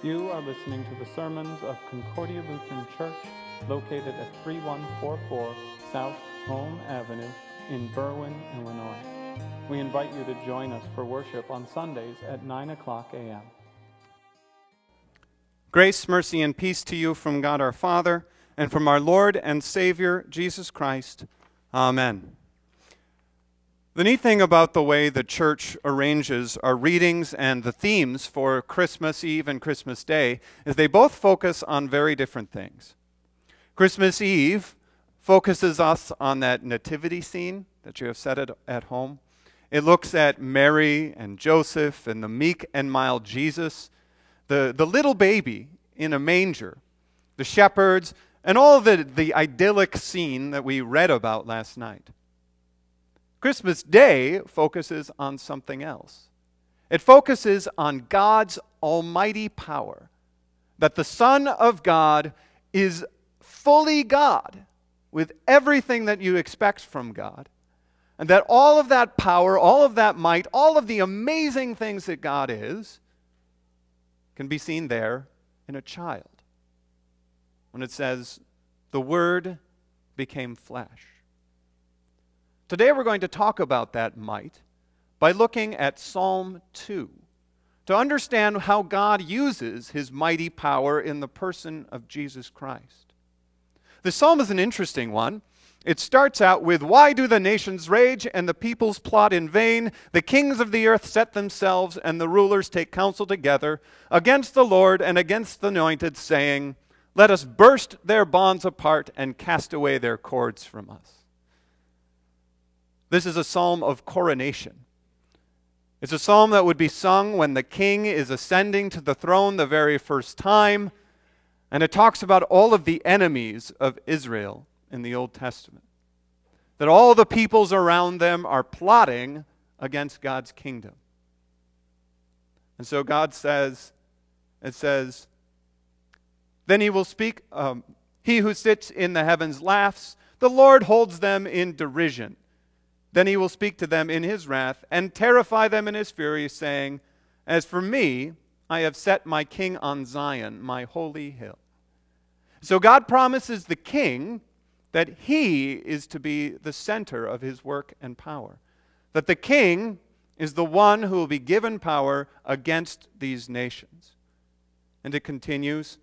You are listening to the sermons of Concordia Lutheran Church, located at 3144 South Home Avenue in Berwyn, Illinois. We invite you to join us for worship on Sundays at 9 o'clock a.m. Grace, mercy, and peace to you from God our Father and from our Lord and Savior, Jesus Christ. Amen. The neat thing about the way the church arranges our readings and the themes for Christmas Eve and Christmas Day is they both focus on very different things. Christmas Eve focuses us on that nativity scene that you have set at, at home. It looks at Mary and Joseph and the meek and mild Jesus, the, the little baby in a manger, the shepherds, and all the, the idyllic scene that we read about last night. Christmas Day focuses on something else. It focuses on God's almighty power, that the Son of God is fully God with everything that you expect from God, and that all of that power, all of that might, all of the amazing things that God is can be seen there in a child. When it says, the Word became flesh. Today we're going to talk about that might by looking at Psalm 2 to understand how God uses his mighty power in the person of Jesus Christ. The psalm is an interesting one. It starts out with Why do the nations rage and the peoples plot in vain? The kings of the earth set themselves and the rulers take counsel together against the Lord and against the anointed, saying, Let us burst their bonds apart and cast away their cords from us. This is a psalm of coronation. It's a psalm that would be sung when the king is ascending to the throne the very first time. And it talks about all of the enemies of Israel in the Old Testament. That all the peoples around them are plotting against God's kingdom. And so God says, it says, then he will speak, um, he who sits in the heavens laughs, the Lord holds them in derision. Then he will speak to them in his wrath and terrify them in his fury, saying, As for me, I have set my king on Zion, my holy hill. So God promises the king that he is to be the center of his work and power. That the king is the one who will be given power against these nations. And it continues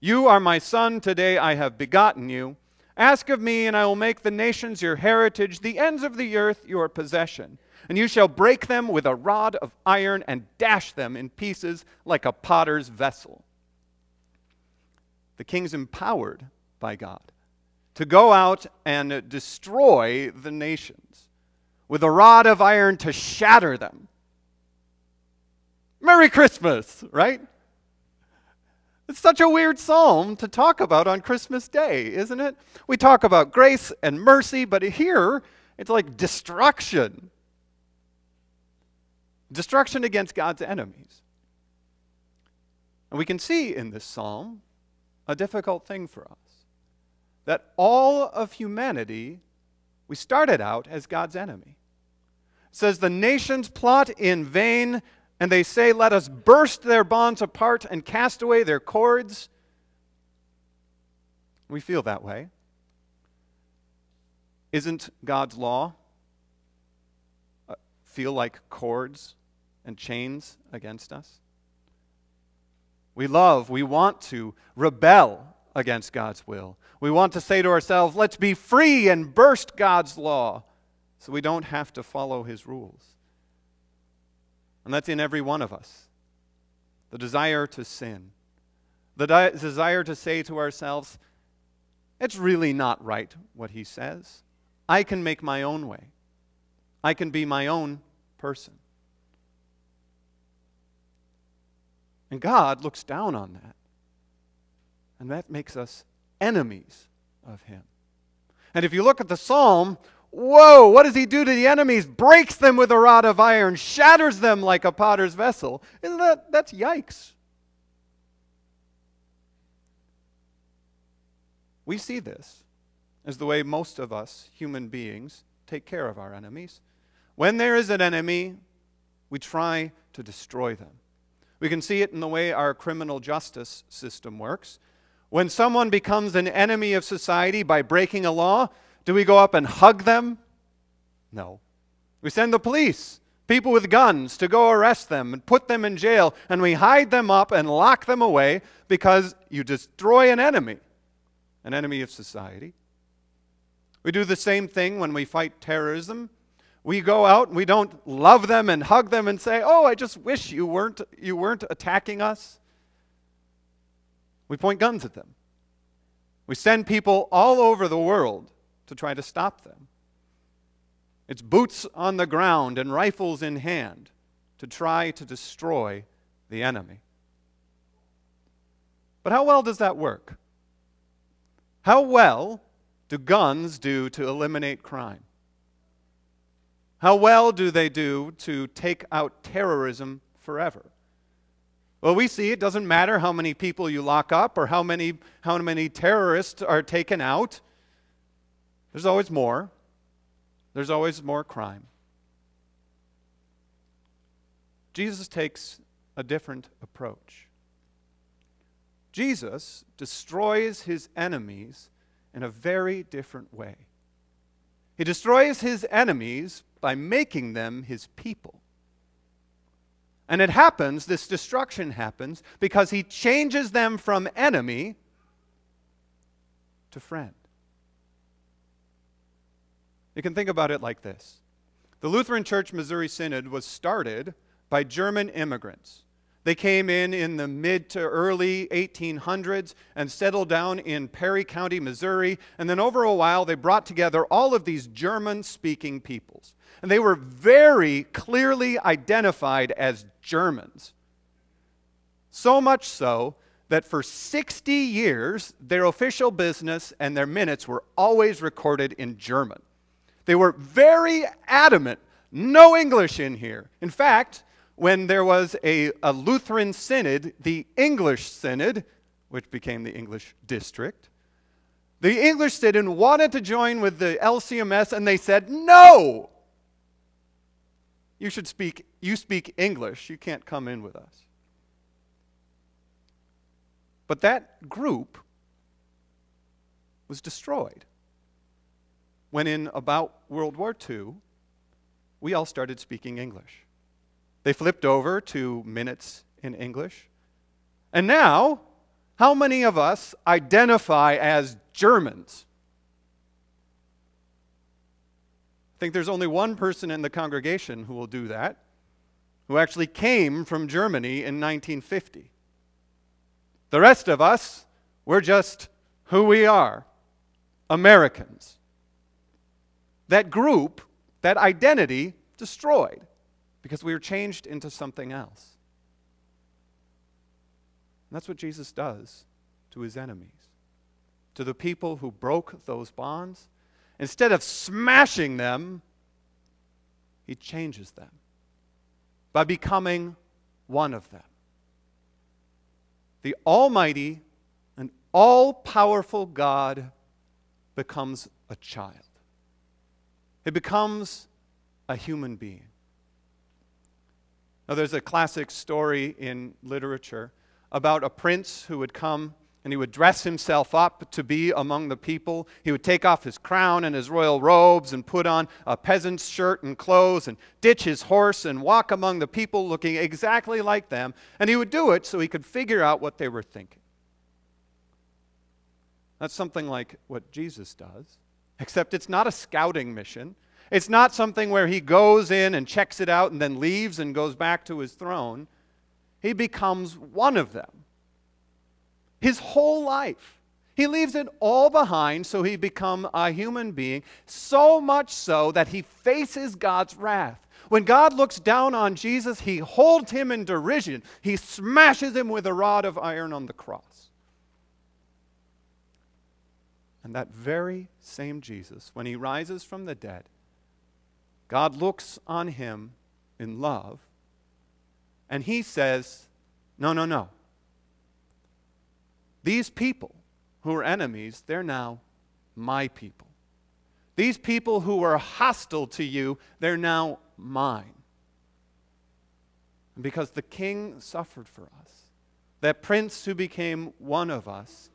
You are my son, today I have begotten you. Ask of me, and I will make the nations your heritage, the ends of the earth your possession. And you shall break them with a rod of iron and dash them in pieces like a potter's vessel. The king's empowered by God to go out and destroy the nations with a rod of iron to shatter them. Merry Christmas, right? It's such a weird psalm to talk about on Christmas Day, isn't it? We talk about grace and mercy, but here it's like destruction. Destruction against God's enemies. And we can see in this psalm a difficult thing for us that all of humanity, we started out as God's enemy. It says, The nations plot in vain and they say, Let us burst their bonds apart and cast away their cords. We feel that way. Isn't God's law uh, feel like cords and chains against us? We love, we want to rebel against God's will. We want to say to ourselves, let's be free and burst God's law so we don't have to follow his rules. And that's in every one of us the desire to sin, the di- desire to say to ourselves, it's really not right what he says. I can make my own way, I can be my own person. And God looks down on that. And that makes us enemies of Him. And if you look at the psalm, Whoa, what does he do to the enemies? Breaks them with a rod of iron, shatters them like a potter's vessel. Isn't that that's yikes? We see this as the way most of us human beings take care of our enemies. When there is an enemy, we try to destroy them. We can see it in the way our criminal justice system works. When someone becomes an enemy of society by breaking a law, do we go up and hug them? No. We send the police, people with guns, to go arrest them and put them in jail, and we hide them up and lock them away because you destroy an enemy, an enemy of society. We do the same thing when we fight terrorism we go out and we don't love them and hug them and say, "Oh, I just wish you weren't you weren't attacking us." We point guns at them. We send people all over the world to try to stop them. It's boots on the ground and rifles in hand to try to destroy the enemy. But how well does that work? How well do guns do to eliminate crime? How well do they do to take out terrorism forever? Well, we see it doesn't matter how many people you lock up or how many, how many terrorists are taken out. There's always more. There's always more crime. Jesus takes a different approach. Jesus destroys his enemies in a very different way. He destroys his enemies by making them his people. And it happens, this destruction happens, because he changes them from enemy to friend. You can think about it like this The Lutheran Church Missouri Synod was started by German immigrants they came in in the mid to early 1800s and settled down in Perry County, Missouri. And then over a while, they brought together all of these German speaking peoples. And they were very clearly identified as Germans. So much so that for 60 years, their official business and their minutes were always recorded in German. They were very adamant no English in here. In fact, when there was a, a Lutheran synod, the English synod, which became the English district, the English synod wanted to join with the LCMS, and they said, no! You should speak, you speak English, you can't come in with us. But that group was destroyed when, in about World War II, we all started speaking English. They flipped over to minutes in English. And now, how many of us identify as Germans? I think there's only one person in the congregation who will do that, who actually came from Germany in 1950. The rest of us, we're just who we are Americans. That group, that identity, destroyed because we were changed into something else. And that's what Jesus does to his enemies, to the people who broke those bonds. Instead of smashing them, he changes them by becoming one of them. The Almighty and all powerful God becomes a child, he becomes a human being. Now, there's a classic story in literature about a prince who would come and he would dress himself up to be among the people. He would take off his crown and his royal robes and put on a peasant's shirt and clothes and ditch his horse and walk among the people looking exactly like them. And he would do it so he could figure out what they were thinking. That's something like what Jesus does, except it's not a scouting mission. It's not something where he goes in and checks it out and then leaves and goes back to his throne. He becomes one of them. His whole life. He leaves it all behind so he become a human being, so much so that he faces God's wrath. When God looks down on Jesus, he holds him in derision. He smashes him with a rod of iron on the cross. And that very same Jesus, when he rises from the dead, God looks on him in love, and he says, No, no, no. These people who are enemies, they're now my people. These people who were hostile to you, they're now mine. And because the King suffered for us, that Prince who became one of us,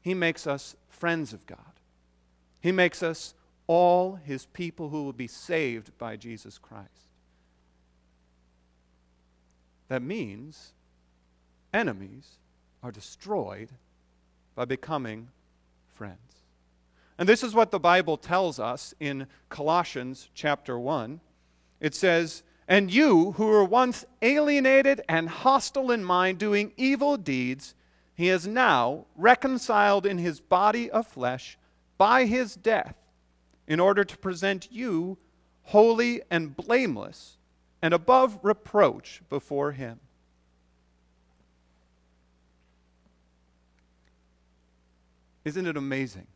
he makes us friends of God. He makes us all his people who will be saved by Jesus Christ. That means enemies are destroyed by becoming friends. And this is what the Bible tells us in Colossians chapter 1. It says, And you who were once alienated and hostile in mind, doing evil deeds, he is now reconciled in his body of flesh by his death, in order to present you holy and blameless and above reproach before him. Isn't it amazing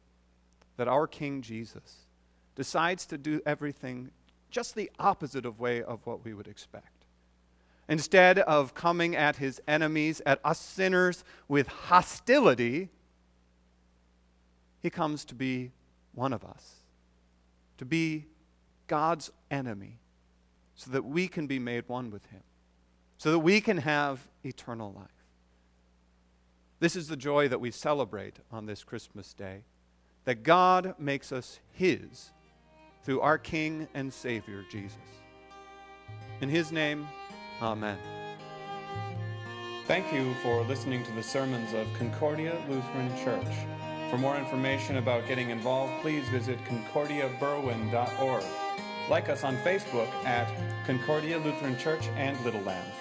that our King Jesus decides to do everything just the opposite of way of what we would expect? Instead of coming at his enemies, at us sinners with hostility, he comes to be one of us, to be God's enemy, so that we can be made one with him, so that we can have eternal life. This is the joy that we celebrate on this Christmas day that God makes us His through our King and Savior, Jesus. In His name, Amen. Thank you for listening to the sermons of Concordia Lutheran Church. For more information about getting involved, please visit concordiaberwyn.org. Like us on Facebook at Concordia Lutheran Church and Little Lambs.